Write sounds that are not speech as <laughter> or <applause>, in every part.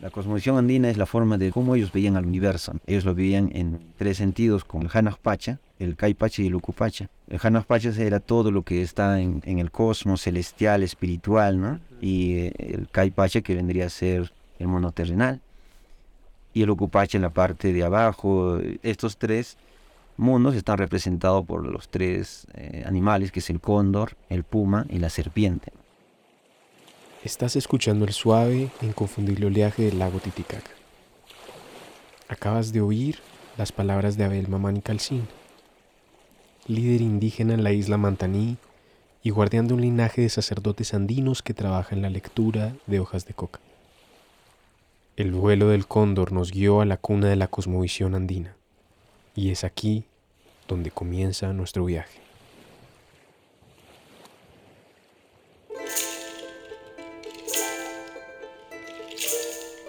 La cosmovisión andina es la forma de cómo ellos veían al universo. Ellos lo veían en tres sentidos, con el Pacha, el Pacha y el Ucupacha. El Pacha era todo lo que está en, el cosmos celestial, espiritual, ¿no? Y eh, el Pacha que vendría a ser el mundo terrenal. Y el Ucupacha en la parte de abajo. Estos tres mundos están representados por los tres eh, animales, que es el cóndor, el puma y la serpiente. Estás escuchando el suave e inconfundible oleaje del lago Titicaca. Acabas de oír las palabras de Abel Mamani Calcín, líder indígena en la isla Mantaní y guardián de un linaje de sacerdotes andinos que trabaja en la lectura de hojas de coca. El vuelo del cóndor nos guió a la cuna de la cosmovisión andina, y es aquí donde comienza nuestro viaje.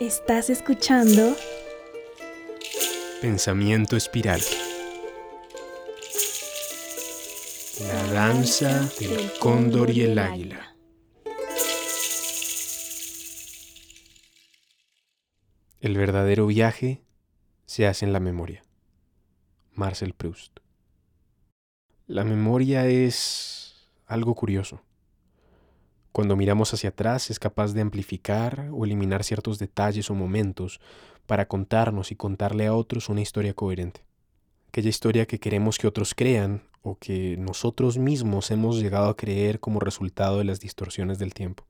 Estás escuchando Pensamiento Espiral. La danza del cóndor y el águila. El verdadero viaje se hace en la memoria. Marcel Proust. La memoria es algo curioso. Cuando miramos hacia atrás es capaz de amplificar o eliminar ciertos detalles o momentos para contarnos y contarle a otros una historia coherente. Aquella historia que queremos que otros crean o que nosotros mismos hemos llegado a creer como resultado de las distorsiones del tiempo.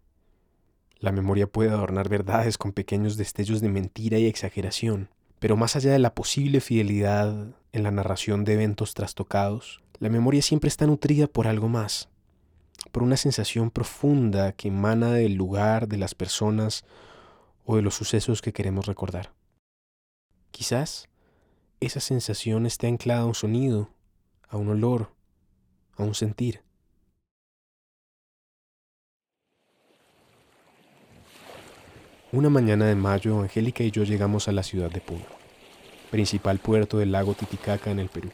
La memoria puede adornar verdades con pequeños destellos de mentira y exageración, pero más allá de la posible fidelidad en la narración de eventos trastocados, la memoria siempre está nutrida por algo más, por una sensación profunda que emana del lugar, de las personas o de los sucesos que queremos recordar. Quizás esa sensación esté anclada a un sonido, a un olor, a un sentir. Una mañana de mayo, Angélica y yo llegamos a la ciudad de Puno, principal puerto del lago Titicaca en el Perú.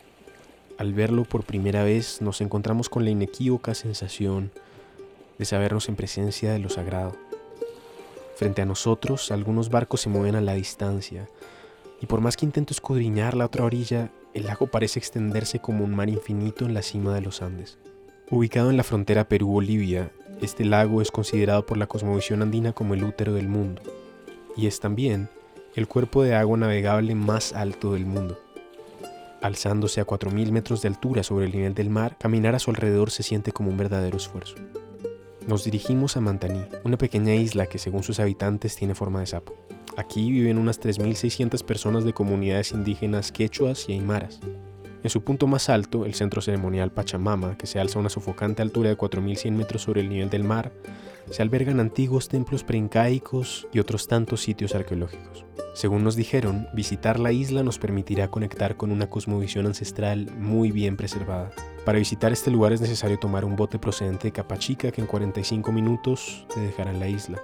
Al verlo por primera vez nos encontramos con la inequívoca sensación de sabernos en presencia de lo sagrado. Frente a nosotros algunos barcos se mueven a la distancia y por más que intento escudriñar la otra orilla, el lago parece extenderse como un mar infinito en la cima de los Andes. Ubicado en la frontera Perú-Bolivia, este lago es considerado por la cosmovisión andina como el útero del mundo y es también el cuerpo de agua navegable más alto del mundo. Alzándose a 4.000 metros de altura sobre el nivel del mar, caminar a su alrededor se siente como un verdadero esfuerzo. Nos dirigimos a Mantaní, una pequeña isla que según sus habitantes tiene forma de sapo. Aquí viven unas 3.600 personas de comunidades indígenas quechuas y aymaras. En su punto más alto, el centro ceremonial Pachamama, que se alza a una sofocante altura de 4.100 metros sobre el nivel del mar, se albergan antiguos templos preincaicos y otros tantos sitios arqueológicos. Según nos dijeron, visitar la isla nos permitirá conectar con una cosmovisión ancestral muy bien preservada. Para visitar este lugar es necesario tomar un bote procedente de Capachica que en 45 minutos te dejará en la isla.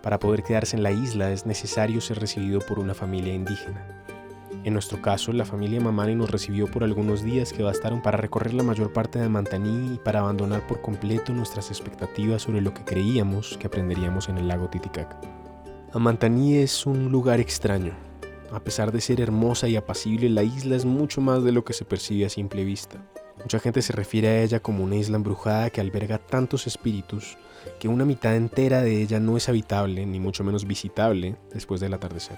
Para poder quedarse en la isla es necesario ser recibido por una familia indígena. En nuestro caso, la familia Mamani nos recibió por algunos días que bastaron para recorrer la mayor parte de Mantaní y para abandonar por completo nuestras expectativas sobre lo que creíamos que aprenderíamos en el lago Titicaca. Amantaní es un lugar extraño. A pesar de ser hermosa y apacible, la isla es mucho más de lo que se percibe a simple vista. Mucha gente se refiere a ella como una isla embrujada que alberga tantos espíritus que una mitad entera de ella no es habitable, ni mucho menos visitable, después del atardecer.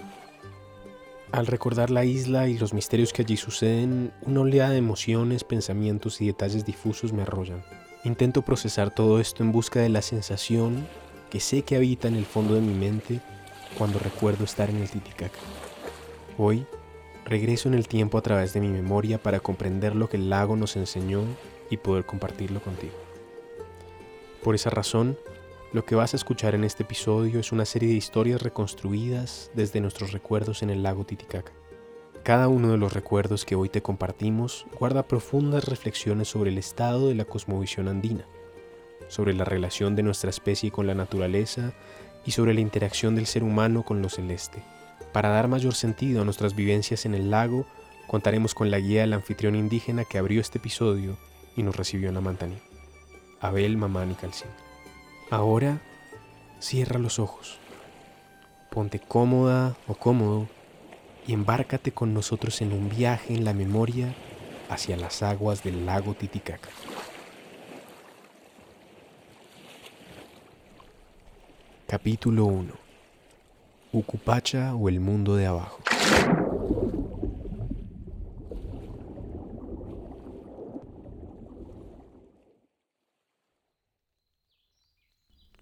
Al recordar la isla y los misterios que allí suceden, una oleada de emociones, pensamientos y detalles difusos me arrollan. Intento procesar todo esto en busca de la sensación que sé que habita en el fondo de mi mente cuando recuerdo estar en el Titicaca. Hoy regreso en el tiempo a través de mi memoria para comprender lo que el lago nos enseñó y poder compartirlo contigo. Por esa razón, lo que vas a escuchar en este episodio es una serie de historias reconstruidas desde nuestros recuerdos en el lago Titicaca. Cada uno de los recuerdos que hoy te compartimos guarda profundas reflexiones sobre el estado de la cosmovisión andina, sobre la relación de nuestra especie con la naturaleza y sobre la interacción del ser humano con lo celeste. Para dar mayor sentido a nuestras vivencias en el lago, contaremos con la guía del anfitrión indígena que abrió este episodio y nos recibió en Amantani, Abel Mamani Calcín. Ahora, cierra los ojos. Ponte cómoda o cómodo y embárcate con nosotros en un viaje en la memoria hacia las aguas del lago Titicaca. Capítulo 1 Ucupacha o el mundo de abajo.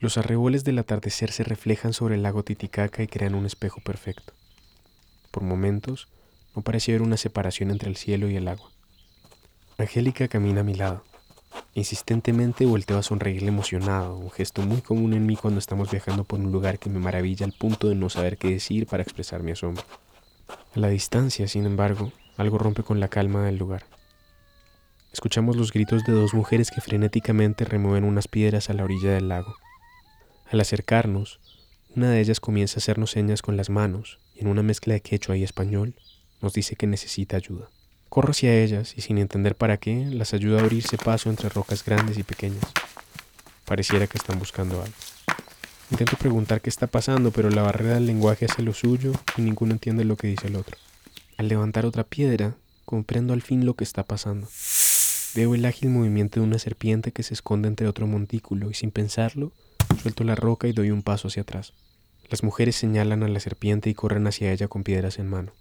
Los arreboles del atardecer se reflejan sobre el lago Titicaca y crean un espejo perfecto. Por momentos, no parecía haber una separación entre el cielo y el agua. Angélica camina a mi lado. Insistentemente volteo a sonreírle emocionado, un gesto muy común en mí cuando estamos viajando por un lugar que me maravilla al punto de no saber qué decir para expresar mi asombro. A la distancia, sin embargo, algo rompe con la calma del lugar. Escuchamos los gritos de dos mujeres que frenéticamente remueven unas piedras a la orilla del lago. Al acercarnos, una de ellas comienza a hacernos señas con las manos y en una mezcla de quechua y español nos dice que necesita ayuda. Corro hacia ellas y sin entender para qué, las ayudo a abrirse paso entre rocas grandes y pequeñas. Pareciera que están buscando algo. Intento preguntar qué está pasando, pero la barrera del lenguaje hace lo suyo y ninguno entiende lo que dice el otro. Al levantar otra piedra, comprendo al fin lo que está pasando. Veo el ágil movimiento de una serpiente que se esconde entre otro montículo y sin pensarlo, Suelto la roca y doy un paso hacia atrás. Las mujeres señalan a la serpiente y corren hacia ella con piedras en mano.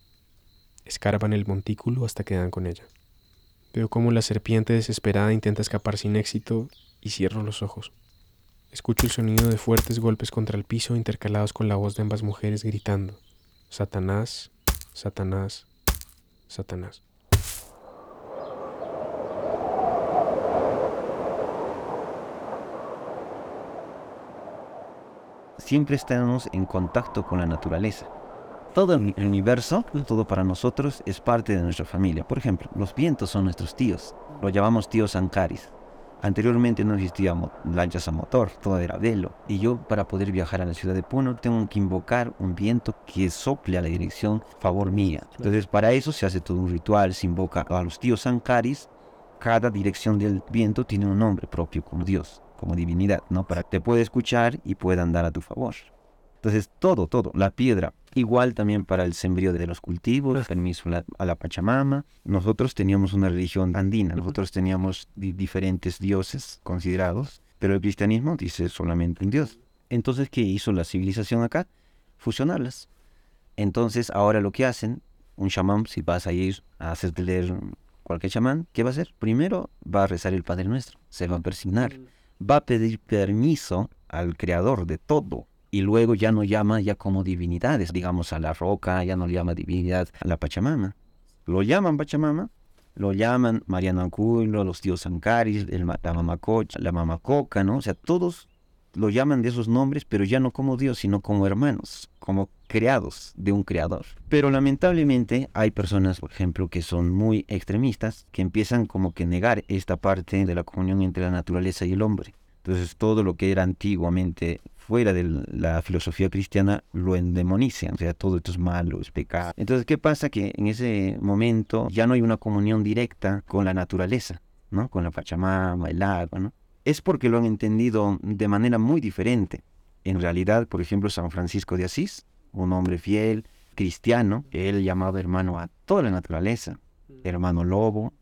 Escarban el montículo hasta que dan con ella. Veo cómo la serpiente desesperada intenta escapar sin éxito y cierro los ojos. Escucho el sonido de fuertes golpes contra el piso intercalados con la voz de ambas mujeres gritando, Satanás, Satanás, Satanás. Siempre estamos en contacto con la naturaleza. Todo el universo, todo para nosotros es parte de nuestra familia. Por ejemplo, los vientos son nuestros tíos. Los llamamos tíos Ancaris. Anteriormente no existía lanchas a motor, todo era velo. Y yo para poder viajar a la ciudad de Puno tengo que invocar un viento que sople a la dirección favor mía. Entonces para eso se hace todo un ritual, se invoca a los tíos Ancaris. Cada dirección del viento tiene un nombre propio como Dios como divinidad, ¿no? Para que te pueda escuchar y pueda andar a tu favor. Entonces, todo, todo, la piedra, igual también para el sembrío de los cultivos, permiso a la Pachamama. Nosotros teníamos una religión andina, nosotros teníamos diferentes dioses considerados, pero el cristianismo dice solamente un dios. Entonces, ¿qué hizo la civilización acá? Fusionarlas. Entonces, ahora lo que hacen, un chamán, si vas a ir a hacerte leer cualquier chamán, ¿qué va a hacer? Primero va a rezar el Padre Nuestro, se va a persignar va a pedir permiso al creador de todo y luego ya no llama ya como divinidades, digamos a la roca, ya no le llama divinidad a la Pachamama. Lo llaman Pachamama, lo llaman Mariano Anculo, los tíos Ancaris, la Mamacocha, la Mamacoca, ¿no? O sea, todos lo llaman de esos nombres, pero ya no como Dios, sino como hermanos, como creados de un creador. Pero lamentablemente hay personas, por ejemplo, que son muy extremistas, que empiezan como que negar esta parte de la comunión entre la naturaleza y el hombre. Entonces todo lo que era antiguamente fuera de la filosofía cristiana lo endemonizan, o sea, todo esto es malo, es pecado. Entonces, ¿qué pasa? Que en ese momento ya no hay una comunión directa con la naturaleza, ¿no? Con la Pachamama, el agua, ¿no? es porque lo han entendido de manera muy diferente. En realidad, por ejemplo, San Francisco de Asís, un hombre fiel, cristiano, él llamaba hermano a toda la naturaleza, hermano lobo,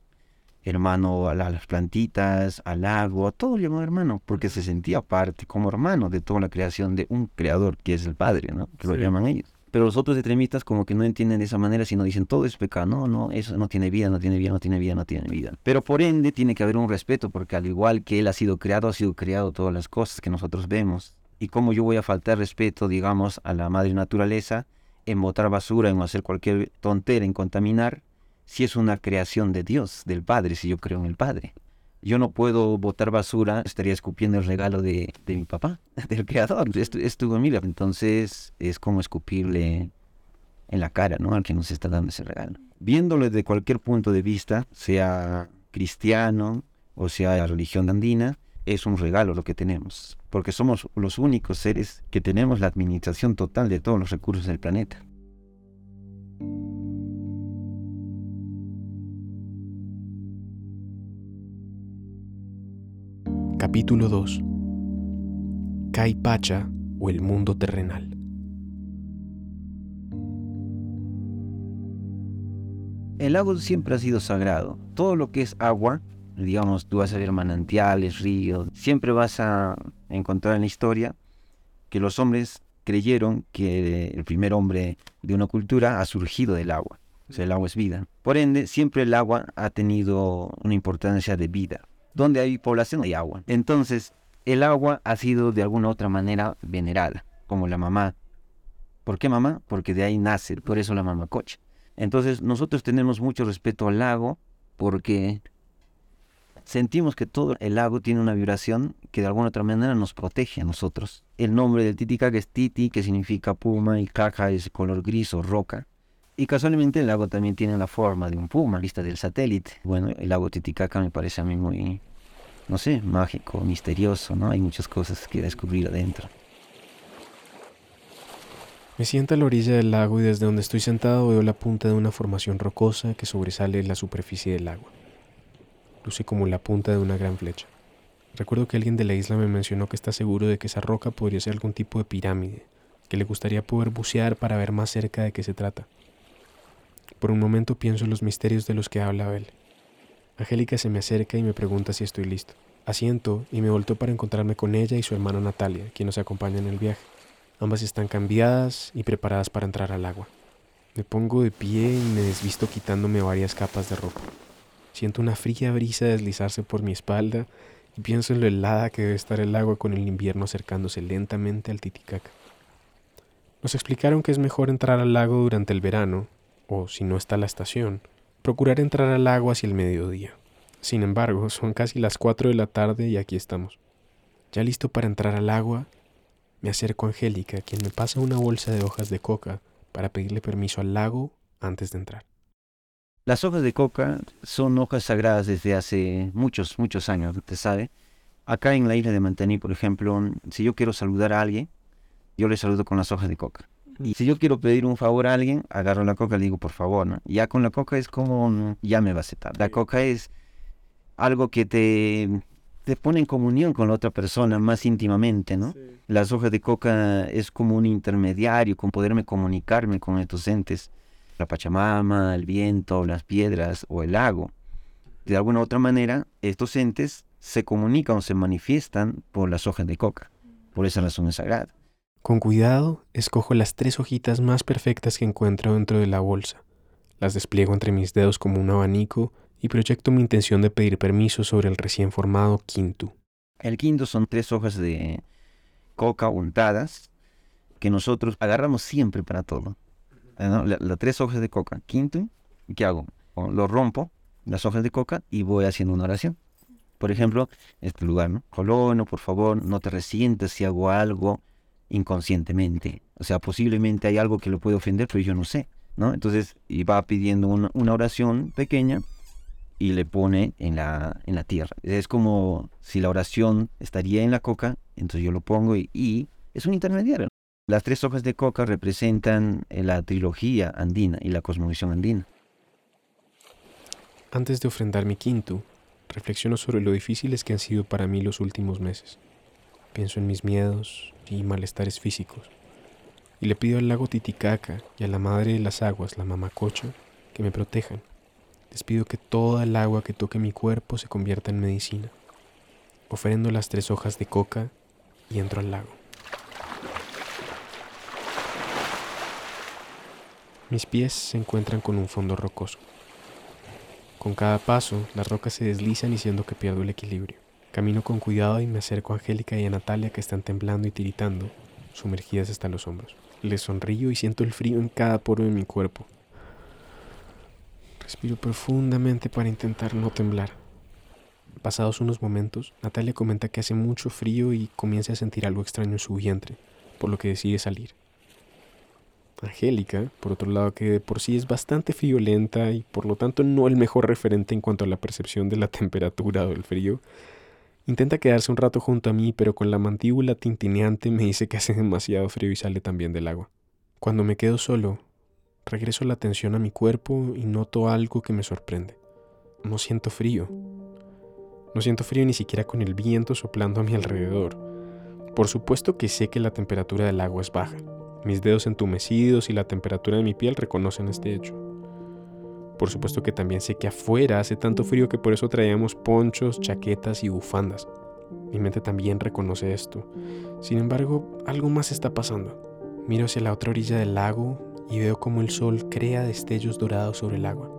hermano a las plantitas, al agua, todo llamaba hermano, porque se sentía parte como hermano de toda la creación de un creador que es el Padre, ¿no? Que lo llaman ellos. Pero los otros extremistas como que no entienden de esa manera, sino dicen todo es pecado. No, no, eso no tiene vida, no tiene vida, no tiene vida, no tiene vida. Pero por ende tiene que haber un respeto, porque al igual que Él ha sido creado, ha sido creado todas las cosas que nosotros vemos. Y cómo yo voy a faltar respeto, digamos, a la madre naturaleza en botar basura, en hacer cualquier tontera, en contaminar, si es una creación de Dios, del Padre, si yo creo en el Padre yo no puedo botar basura, estaría escupiendo el regalo de, mi papá, <laughs> del creador, es, es tu familia. Entonces es como escupirle en la cara, ¿no? Al que nos está dando ese regalo. Viéndolo desde cualquier punto de vista, sea cristiano o sea la religión andina, es un regalo lo que tenemos, porque somos los únicos seres que tenemos la administración total de todos los recursos del planeta. Capítulo 2 Caipacha o el mundo terrenal. El agua siempre ha sido sagrado. Todo lo que es agua digamos, tú vas a ver manantiales, ríos, siempre vas a encontrar en la historia que los hombres creyeron que el primer hombre de una cultura ha surgido del agua. O sea, el agua es vida. Por ende, siempre el agua ha tenido una importancia de vida. Donde hay población hay agua. Entonces, el agua ha sido de alguna otra manera venerada, como la mamá. ¿Por qué mamá? Porque de ahí nace, por eso la mamá coche. Entonces, nosotros tenemos mucho respeto al lago porque sentimos que todo el lago tiene una vibración que de alguna otra manera nos protege a nosotros. El nombre del Titicaca es Titi, que significa puma, y caca es color gris o roca. Y casualmente el lago también tiene la forma de un puma, vista del satélite. Bueno, el lago Titicaca me parece a mí muy, no sé, mágico, misterioso, ¿no? Hay muchas cosas que descubrir adentro. Me siento a la orilla del lago y desde donde estoy sentado veo la punta de una formación rocosa que sobresale la superficie del agua luce como la punta de una gran flecha. Recuerdo que alguien de la isla me mencionó que está seguro de que esa roca podría ser algún tipo de pirámide, que le gustaría poder bucear para ver más cerca de qué se trata. Por un momento pienso en los misterios de los que habla él. Angélica se me acerca y me pregunta si estoy listo. Asiento y me volto para encontrarme con ella y su hermana Natalia, quien nos acompaña en el viaje. Ambas están cambiadas y preparadas para entrar al agua. Me pongo de pie y me desvisto quitándome varias capas de ropa. Siento una fría brisa deslizarse por mi espalda y pienso en lo helada que debe estar el agua con el invierno acercándose lentamente al Titicaca. Nos explicaron que es mejor entrar al lago durante el verano, o si no está la estación, procurar entrar al lago hacia el mediodía. Sin embargo, son casi las 4 de la tarde y aquí estamos. Ya listo para entrar al agua, me acerco a Angélica, quien me pasa una bolsa de hojas de coca para pedirle permiso al lago antes de entrar. Las hojas de coca son hojas sagradas desde hace muchos, muchos años, ¿te sabe? Acá en la isla de Mantaní, por ejemplo, si yo quiero saludar a alguien, yo le saludo con las hojas de coca. Y si yo quiero pedir un favor a alguien, agarro la coca y le digo, por favor, ¿no? Ya con la coca es como, ya me va a aceptar. La coca es algo que te, te pone en comunión con la otra persona más íntimamente, ¿no? Las hojas de coca es como un intermediario con poderme comunicarme con estos entes la Pachamama, el viento, las piedras o el lago. De alguna u otra manera, estos entes se comunican o se manifiestan por las hojas de coca. Por esa razón es sagrada. Con cuidado, escojo las tres hojitas más perfectas que encuentro dentro de la bolsa. Las despliego entre mis dedos como un abanico y proyecto mi intención de pedir permiso sobre el recién formado quinto. El quinto son tres hojas de coca untadas que nosotros agarramos siempre para todo. Las la tres hojas de coca. Quinto, ¿qué hago? Lo rompo, las hojas de coca, y voy haciendo una oración. Por ejemplo, este lugar, ¿no? Colono, por favor, no te resientes si hago algo inconscientemente. O sea, posiblemente hay algo que lo puede ofender, pero yo no sé, ¿no? Entonces, y va pidiendo una, una oración pequeña y le pone en la, en la tierra. Es como si la oración estaría en la coca, entonces yo lo pongo y, y es un intermediario. Las tres hojas de coca representan eh, la trilogía andina y la cosmovisión andina. Antes de ofrendar mi quinto, reflexiono sobre lo difíciles que han sido para mí los últimos meses. Pienso en mis miedos y malestares físicos. Y le pido al lago Titicaca y a la madre de las aguas, la mamacocha, que me protejan. Les pido que toda el agua que toque mi cuerpo se convierta en medicina. Ofrendo las tres hojas de coca y entro al lago. Mis pies se encuentran con un fondo rocoso. Con cada paso, las rocas se deslizan y siento que pierdo el equilibrio. Camino con cuidado y me acerco a Angélica y a Natalia que están temblando y tiritando, sumergidas hasta los hombros. Les sonrío y siento el frío en cada poro de mi cuerpo. Respiro profundamente para intentar no temblar. Pasados unos momentos, Natalia comenta que hace mucho frío y comienza a sentir algo extraño en su vientre, por lo que decide salir. Angélica, por otro lado, que de por sí es bastante friolenta y por lo tanto no el mejor referente en cuanto a la percepción de la <laughs> temperatura o el frío, intenta quedarse un rato junto a mí, pero con la mandíbula tintineante me dice que hace demasiado frío y sale también del agua. Cuando me quedo solo, regreso la atención a mi cuerpo y noto algo que me sorprende. No siento frío. No siento frío ni siquiera con el viento soplando a mi alrededor. Por supuesto que sé que la temperatura del agua es baja, mis dedos entumecidos y la temperatura de mi piel reconocen este hecho. Por supuesto que también sé que afuera hace tanto frío que por eso traíamos ponchos, chaquetas y bufandas. Mi mente también reconoce esto. Sin embargo, algo más está pasando. Miro hacia la otra orilla del lago y veo como el sol crea destellos dorados sobre el agua.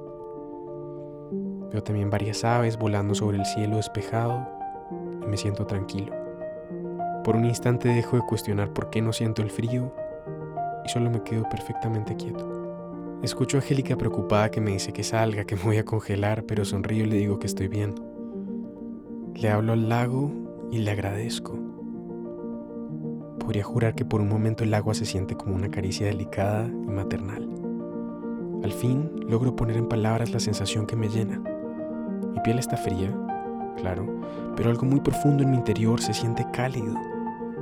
Veo también varias aves volando sobre el cielo despejado y me siento tranquilo. Por un instante dejo de cuestionar por qué no siento el frío solo me quedo perfectamente quieto. Escucho a Angélica preocupada que me dice que salga, que me voy a congelar, pero sonrío y le digo que estoy bien. Le hablo al lago y le agradezco. Podría jurar que por un momento el agua se siente como una caricia delicada y maternal. Al fin logro poner en palabras la sensación que me llena. Mi piel está fría, claro, pero algo muy profundo en mi interior se siente cálido.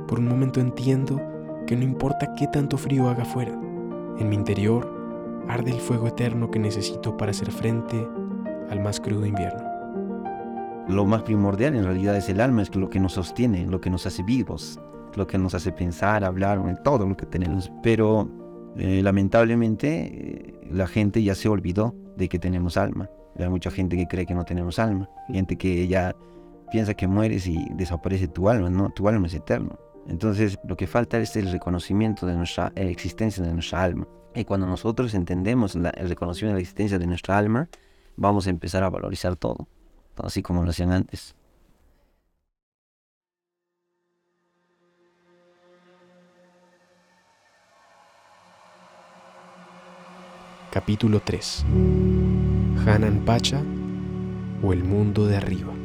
Por un momento entiendo que no importa qué tanto frío haga afuera, en mi interior arde el fuego eterno que necesito para hacer frente al más crudo invierno. Lo más primordial en realidad es el alma, es lo que nos sostiene, lo que nos hace vivos, lo que nos hace pensar, hablar, todo lo que tenemos. Pero eh, lamentablemente eh, la gente ya se olvidó de que tenemos alma. Hay mucha gente que cree que no tenemos alma, gente que ya piensa que mueres y desaparece tu alma, no, tu alma es eterno. Entonces lo que falta es el reconocimiento de nuestra existencia de nuestra alma. Y cuando nosotros entendemos el reconocimiento de la existencia de nuestra alma, vamos a empezar a valorizar todo, así como lo hacían antes. Capítulo 3 Hanan Pacha o el mundo de arriba.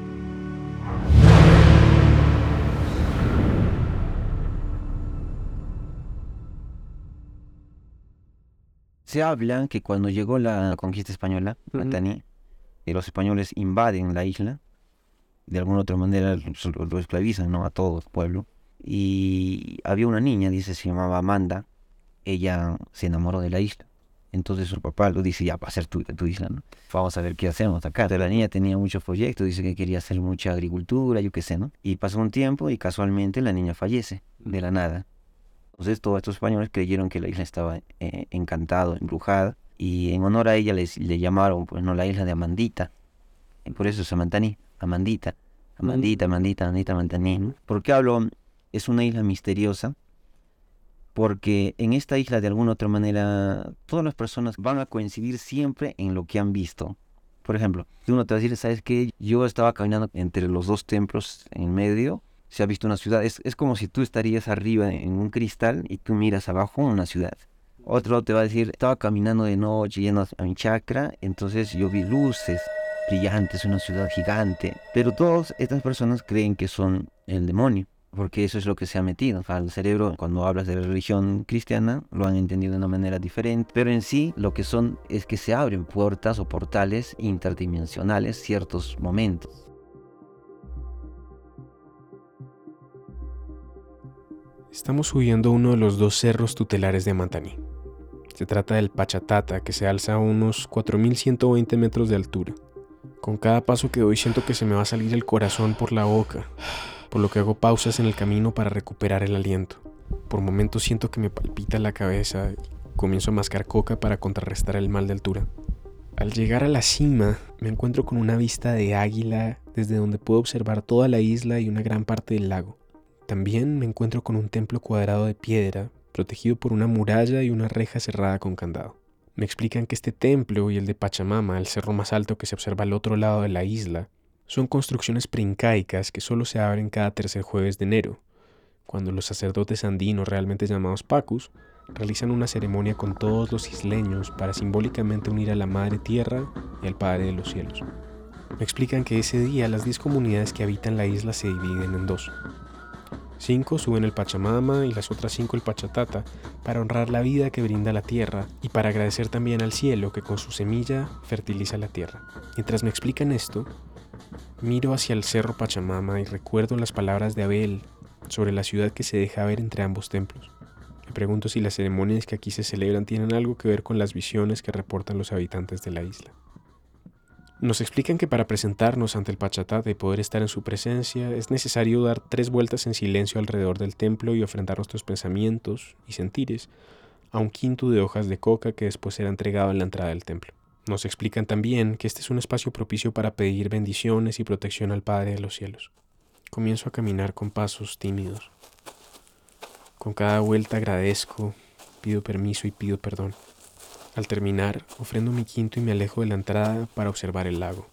Se habla que cuando llegó la conquista española, y los españoles invaden la isla, de alguna otra manera lo, esclavizan ¿no? a todo el pueblo. Y había una niña, dice, se llamaba Amanda, ella se enamoró de la isla. Entonces su papá lo dice, ya, va a ser tu, tu isla, ¿no? Vamos a ver qué hacemos acá. la niña tenía muchos proyectos, dice que quería hacer mucha agricultura, yo qué sé, ¿no? Y pasó un tiempo y casualmente la niña fallece, de la nada. Entonces todos estos españoles creyeron que la isla estaba eh, encantada, embrujada, y en honor a ella les, le llamaron, pues no, la isla de Amandita. Por eso es Amantaní, Amandita, Amandita, Amandita, Amandita, Amantaní. ¿Por qué hablo? Es una isla misteriosa, porque en esta isla de alguna otra manera todas las personas van a coincidir siempre en lo que han visto. Por ejemplo, uno te va a decir, ¿sabes qué? Yo estaba caminando entre los dos templos en medio se ha visto una ciudad. Es, es como si tú estarías arriba en un cristal y tú miras abajo una ciudad. Otro te va a decir, estaba caminando de noche yendo a mi chakra, entonces yo vi luces brillantes, una ciudad gigante. Pero todas estas personas creen que son el demonio, porque eso es lo que se ha metido al cerebro. Cuando hablas de religión cristiana, lo han entendido de una manera diferente, pero en sí lo que son es que se abren puertas o portales interdimensionales ciertos momentos. Estamos subiendo uno de los dos cerros tutelares de Mantaní. Se trata del Pachatata, que se alza a unos 4.120 metros de altura. Con cada paso que doy siento que se me va a salir el corazón por la boca, por lo que hago pausas en el camino para recuperar el aliento. Por momentos siento que me palpita la cabeza y comienzo a mascar coca para contrarrestar el mal de altura. Al llegar a la cima, me encuentro con una vista de águila desde donde puedo observar toda la isla y una gran parte del lago. También me encuentro con un templo cuadrado de piedra, protegido por una muralla y una reja cerrada con candado. Me explican que este templo y el de Pachamama, el cerro más alto que se observa al otro lado de la isla, son construcciones preincaicas que solo se abren cada tercer jueves de enero, cuando los sacerdotes andinos, realmente llamados pacus, realizan una ceremonia con todos los isleños para simbólicamente unir a la Madre Tierra y al Padre de los Cielos. Me explican que ese día las diez comunidades que habitan la isla se dividen en dos, Cinco suben el Pachamama y las otras cinco el Pachatata para honrar la vida que brinda la tierra y para agradecer también al cielo que con su semilla fertiliza la tierra. Mientras me explican esto, miro hacia el cerro Pachamama y recuerdo las palabras de Abel sobre la ciudad que se deja ver entre ambos templos. Me pregunto si las ceremonias que aquí se celebran tienen algo que ver con las visiones que reportan los habitantes de la isla. Nos explican que para presentarnos ante el Pachatá y poder estar en su presencia es necesario dar tres vueltas en silencio alrededor del templo y ofrendar nuestros pensamientos y sentires a un quinto de hojas de coca que después será entregado en la entrada del templo. Nos explican también que este es un espacio propicio para pedir bendiciones y protección al Padre de los cielos. Comienzo a caminar con pasos tímidos. Con cada vuelta agradezco, pido permiso y pido perdón. Al terminar, ofrendo mi quinto y me alejo de la entrada para observar el lago.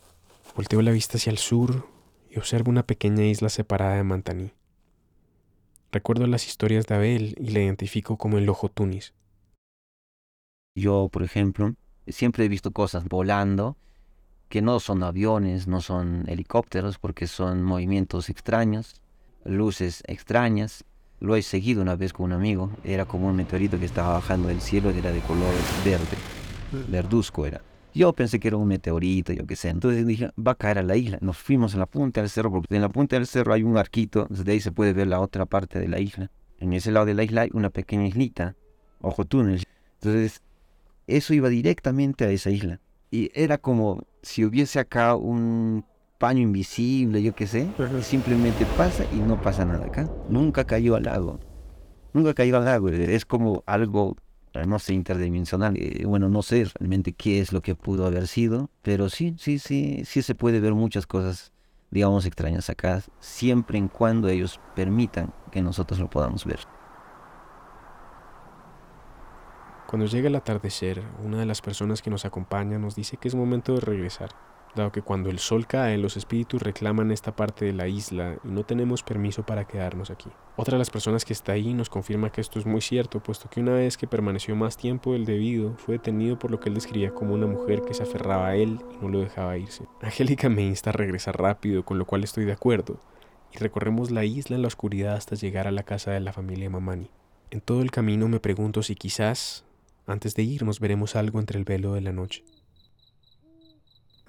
Volteo la vista hacia el sur y observo una pequeña isla separada de Mantaní. Recuerdo las historias de Abel y la identifico como el ojo Tunis. Yo, por ejemplo, siempre he visto cosas volando que no son aviones, no son helicópteros, porque son movimientos extraños, luces extrañas. Lo he seguido una vez con un amigo, era como un meteorito que estaba bajando del cielo, era de color verde, verduzco era. Yo pensé que era un meteorito, yo qué sé. Entonces dije, va a caer a la isla. Nos fuimos en la punta del cerro, porque en la punta del cerro hay un arquito, desde ahí se puede ver la otra parte de la isla. En ese lado de la isla hay una pequeña islita, ojo túnel. Entonces eso iba directamente a esa isla. Y era como si hubiese acá un paño invisible, yo qué sé, simplemente pasa y no pasa nada acá. Nunca cayó al lago. Nunca cayó al lago. Es como algo, no sé, interdimensional. Eh, bueno, no sé realmente qué es lo que pudo haber sido, pero sí, sí, sí, sí se puede ver muchas cosas, digamos, extrañas acá, siempre en cuando ellos permitan que nosotros lo podamos ver. Cuando llega el atardecer, una de las personas que nos acompaña nos dice que es momento de regresar, dado que cuando el sol cae los espíritus reclaman esta parte de la isla y no tenemos permiso para quedarnos aquí. Otra de las personas que está ahí nos confirma que esto es muy cierto, puesto que una vez que permaneció más tiempo del debido, fue detenido por lo que él describía como una mujer que se aferraba a él y no lo dejaba irse. <laughs> Angélica me insta a regresar rápido, con lo cual estoy de acuerdo, y recorremos la isla en la oscuridad hasta llegar a la casa de la familia Mamani. En todo el camino me pregunto si quizás antes de irnos veremos algo entre el velo de la noche.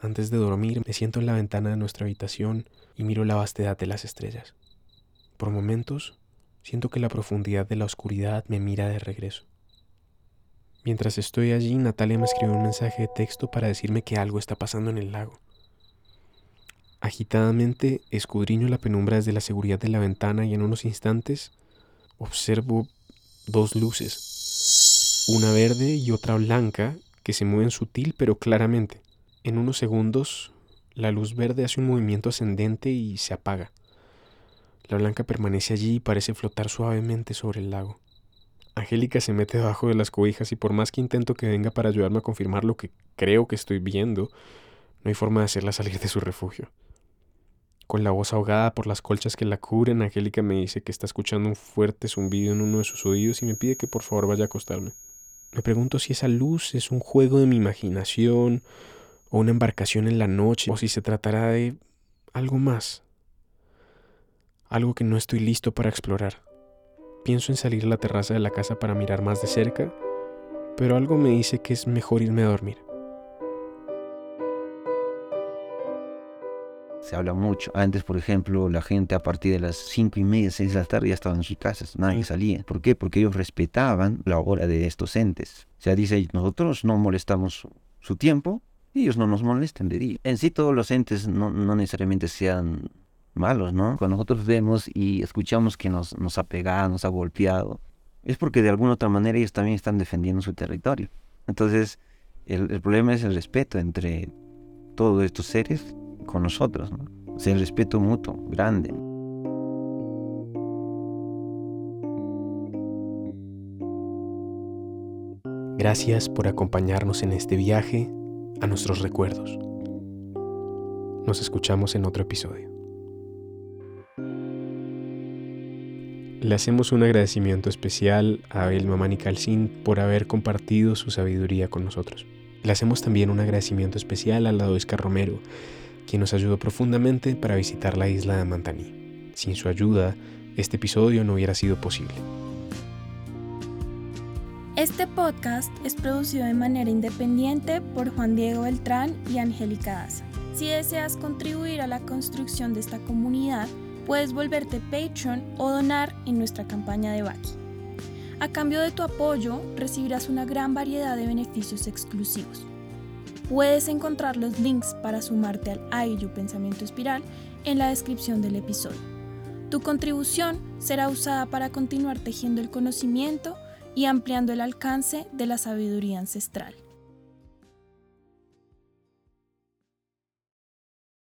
Antes de dormir me siento en la ventana de nuestra habitación y miro la vastedad de las estrellas. Por momentos siento que la profundidad de la oscuridad me mira de regreso. Mientras estoy allí, Natalia me escribe un mensaje de texto para decirme que algo está pasando en el lago. Agitadamente escudriño la penumbra desde la seguridad de la ventana y en unos instantes observo dos luces una verde y otra blanca que se mueven sutil pero claramente. En unos segundos, la luz verde hace un movimiento ascendente y se apaga. La blanca permanece allí y parece flotar suavemente sobre el lago. Angélica se mete debajo de las cobijas y por más que intento que venga para ayudarme a confirmar lo que creo que estoy viendo, no hay forma de hacerla salir de su refugio. Con la voz ahogada por las colchas que la cubren, Angélica me dice que está escuchando un fuerte zumbido en uno de sus oídos y me pide que por favor vaya a acostarme. Me pregunto si esa luz es un juego de mi imaginación o una embarcación en la noche o si se tratará de algo más. Algo que no estoy listo para explorar. Pienso en salir a la terraza de la casa para mirar más de cerca, pero algo me dice que es mejor irme a dormir. se habla mucho. Antes, por ejemplo, la gente a partir de las cinco y media, seis de la tarde ya estaba en sus casas, nadie salía. ¿Por qué? Porque ellos respetaban la hora de estos entes. O sea, dice, nosotros no molestamos su tiempo, ellos no nos molestan de día. En sí todos los entes no, necesariamente sean malos, ¿no? Cuando nosotros vemos y escuchamos que nos, nos ha pegado, nos ha golpeado, es porque de alguna otra manera ellos también están defendiendo su territorio. Entonces, el, el problema es el respeto entre todos estos seres con nosotros. ¿no? O sea, el respeto mutuo, grande. Gracias por acompañarnos en este viaje a nuestros recuerdos. Nos escuchamos en otro episodio. Le hacemos un agradecimiento especial a Abel Mamani Calcín por haber compartido su sabiduría con nosotros. Le hacemos también un agradecimiento especial a la Doisca Romero, quien nos ayudó profundamente para visitar la isla de Mantaní. Sin su ayuda, este episodio no hubiera sido posible. Este podcast es producido de manera independiente por Juan Diego Beltrán y Angélica Daza. Si deseas contribuir a la construcción de esta comunidad, puedes volverte Patreon o donar en nuestra campaña de Baki. A cambio de tu apoyo, recibirás una gran variedad de beneficios exclusivos. Puedes encontrar los links para sumarte al AIU Pensamiento Espiral en la descripción del episodio. Tu contribución será usada para continuar tejiendo el conocimiento y ampliando el alcance de la sabiduría ancestral.